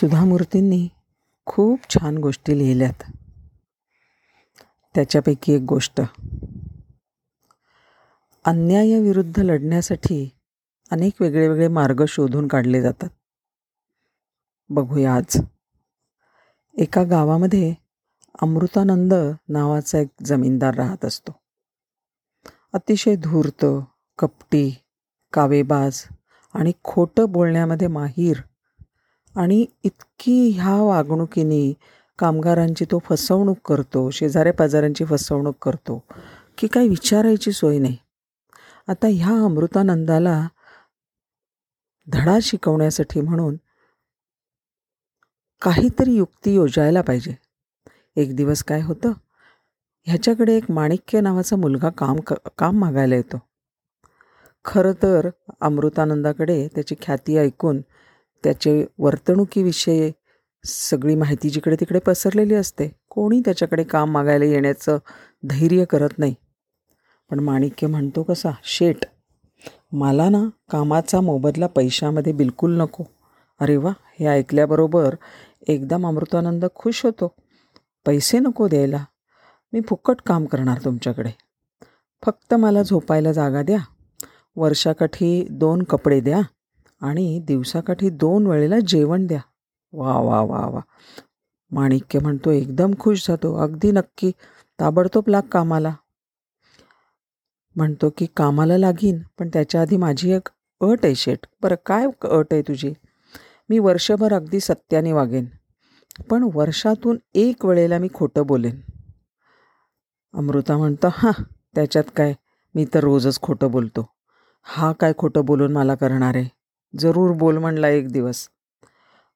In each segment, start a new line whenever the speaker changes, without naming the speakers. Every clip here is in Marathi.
सुधामूर्तींनी खूप छान गोष्टी लिहिल्यात. त्याच्यापैकी एक गोष्ट. अन्यायाविरुद्ध लढण्यासाठी अनेक वेगळे वेगळे मार्ग शोधून काढले जातात. बघूया आज. एका गावामध्ये अमृतानंद नावाचा एक जमीनदार राहत असतो. अतिशय धूर्त कपटी कावेबाज आणि खोटं बोलण्यामध्ये माहीर आणि इतकी ह्या वागणुकीने कामगारांची तो फसवणूक करतो शेजाऱ्या पाजाऱ्यांची फसवणूक करतो की काही विचारायची सोय नाही. आता ह्या अमृतानंदाला धडा शिकवण्यासाठी म्हणून काहीतरी युक्ती योजायला पाहिजे. एक दिवस काय होतं? ह्याच्याकडे एक माणिक्य नावाचा मुलगा काम क काम मागायला येतो. खरं तर अमृतानंदाकडे त्याची ख्याती ऐकून त्याचे वर्तणुकीविषयी सगळी माहिती जिकडे तिकडे पसरलेली असते. कोणी त्याच्याकडे काम मागायला येण्याचं धैर्य करत नाही. पण माणिक्य म्हणतो कसा शेट मला ना कामाचा मोबदला पैशामध्ये बिलकुल नको. अरे वा हे ऐकल्याबरोबर एकदम अमृतानंद खुश होतो. पैसे नको द्यायला. मी फुकट काम करणार तुमच्याकडे. फक्त मला झोपायला जागा द्या. वर्षाकाठी दोन कपडे द्या. आणि दिवसाकाठी दोन वेळेला जेवण द्या. वा वा वा वा. माणिक्य म्हणतो एकदम खुश जातो. अगदी नक्की ताबडतोब लाग कामाला. म्हणतो की कामाला लागीन पण त्याच्या आधी माझी एक अट आहे शेट बरं काय अट आहे तुझी? मी वर्षभर अगदी सत्याने वागेन पण वर्षातून एक वेळेला मी खोटं बोलेन. अमृता म्हणतं हां त्याच्यात काय? मी तर रोजच खोटं बोलतो. हा काय खोटं बोलून मला करणार आहे? जरूर बोल म्हणला एक दिवस.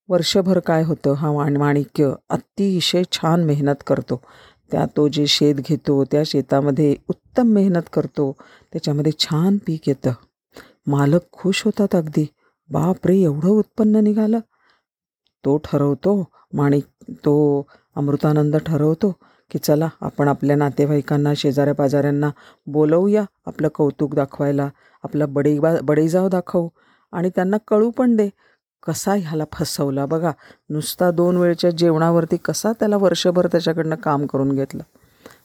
वर्षभर काय होतं हा वाण माणिक्य अतिशय छान मेहनत करतो. त्या तो जे शेत घेतो त्या शेतामध्ये उत्तम मेहनत करतो त्याच्यामध्ये छान पीक येतं. मालक खुश होतात अगदी. बाप रे एवढं उत्पन्न निघालं. तो ठरवतो माणिक तो अमृतानंद ठरवतो की चला आपण आपल्या नातेवाईकांना शेजाऱ्या पाजाऱ्यांना बोलवूया आपलं कौतुक दाखवायला. आपला बडेबा बडेजाव दाखवू. आणि त्यांना कळू पण दे. कसा ह्याला फसवला बघा. नुसता दोन वेळच्या जेवणावरती कसा त्याला वर्षभर त्याच्याकडनं काम करून घेतलं.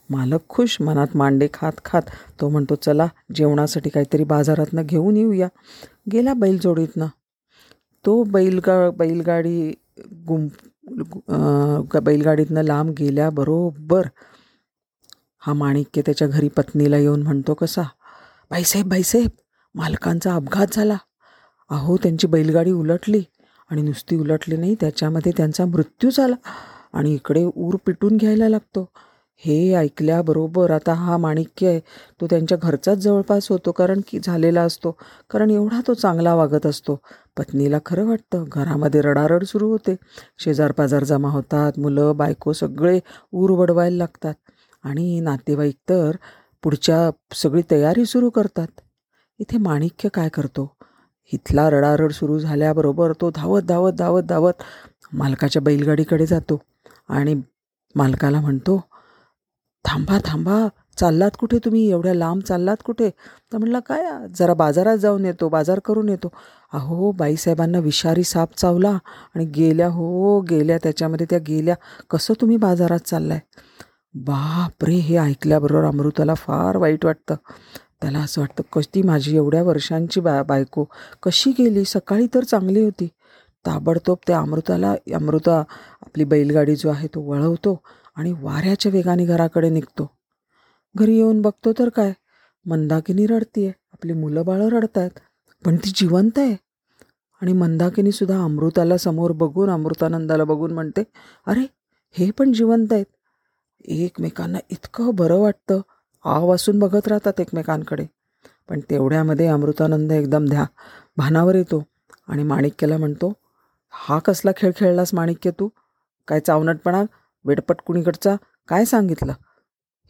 मालक खुश मनात मांडे खात खात तो म्हणतो चला जेवणासाठी काहीतरी बाजारातनं घेऊन येऊया. गेला बैलजोडीतनं. तो बैलगा बैलगाडी गुं बैलगाडीतनं लांब गेल्याबरोबर हा माणिक्य त्याच्या घरी पत्नीला येऊन म्हणतो कसा? बाईसाहेब बाईसाहेब मालकांचा अपघात झाला. अहो त्यांची बैलगाडी उलटली आणि नुसती उलटली नाही त्याच्यामध्ये त्यांचा मृत्यू झाला आणि इकडे ऊर पिटून घ्यायला लागतो. हे ऐकल्याबरोबर आता हा माणिक्य आहे. तो त्यांच्या घरचाच जवळपास होतो कारण की झालेला असतो कारण एवढा तो चांगला वागत असतो. पत्नीला खरं वाटतं घरामध्ये रडारड सुरू होते. शेजारपाजार जमा होतात मुलं बायको सगळे ऊर वडवायला लागतात. आणि नातेवाईक तर पुढच्या सगळी तयारी सुरू करतात. इथे माणिक्य काय करतो? इथला रडारड सुरू झाल्याबरोबर तो धावत धावत धावत धावत मालकाच्या बैलगाडीकडे जातो आणि मालकाला म्हणतो थांबा थांबा चाललात कुठे तुम्ही? एवढ्या लांब चाललात कुठे? तर म्हणलं काय? जरा बाजारात जाऊन येतो बाजार करून येतो. अहो बाईसाहेबांना विषारी साप चावला आणि गेल्या हो गेल्या त्याच्यामध्ये त्या गेल्या. कसं तुम्ही बाजारात चाललाय? बाप रे हे ऐकल्याबरोबर अमृताला फार वाईट वाटतं. त्याला असं वाटतं कशी माझी एवढ्या वर्षांची बा बायको कशी गेली? सकाळी तर चांगली होती. ताबडतोब त्या अमृताला अमृता आपली बैलगाडी जो आहे तो वळवतो आणि वाऱ्याच्या वेगाने घराकडे निघतो. घरी येऊन बघतो तर काय मंदाकिनी रडतीये आपली मुलं बाळं रडत आहेत पण ती जिवंत आहे. आणि मंदाकिनीसुद्धा अमृताला समोर बघून अमृतानंदाला बघून म्हणते अरे हे पण जिवंत आहेत. एकमेकांना इतकं बरं वाटतं आव वासून बघत राहतात एकमेकांकडे. पण तेवढ्यामध्ये अमृतानंद एकदम ध्या भानावर येतो आणि माणिक्यला म्हणतो हा कसला खेळ खेळलास माणिक्य तू? काय चावनटपणा? वेडपट कुणीकडचा? काय सांगितलं?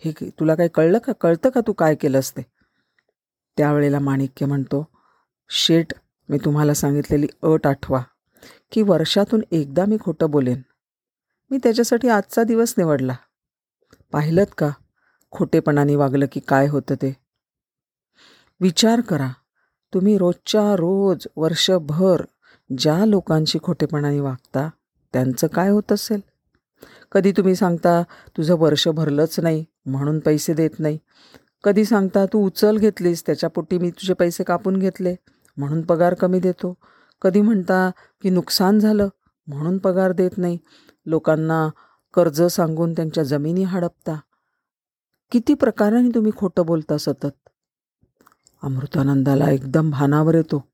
हे तुला काय कळलं का? कळतं का तू काय केलंस ते? त्यावेळेला माणिक्य म्हणतो शेट मी तुम्हाला सांगितलेली अट आठवा की वर्षातून एकदा मी खोटं बोलेन. मी त्याच्यासाठी आजचा दिवस निवडला. पाहिलं का? खोटेपणाने वागलं की काय होतं ते? विचार करा. तुम्ही रोजच्या रोज वर्षभर ज्या लोकांशी खोटेपणाने वागता त्यांचं काय होत असेल? कधी तुम्ही सांगता तुझं वर्ष भरलंच नाही म्हणून पैसे देत नाही. कधी सांगता तू उचल घेतलीस त्याच्यापोटी मी तुझे पैसे कापून घेतले म्हणून पगार कमी देतो. कधी म्हणता की नुकसान झालं म्हणून पगार देत नाही. लोकांना कर्ज सांगून त्यांच्या जमिनी हडपता. किती प्रकाराने तुम्ही खोटं बोलता सतत? अमृतानंदाला एकदम भानावर येतो.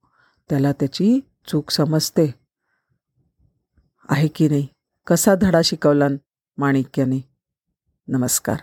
त्याला त्याची चूक समजते. आहे की नाही? कसा धडा शिकवला माणिक्याने? नमस्कार.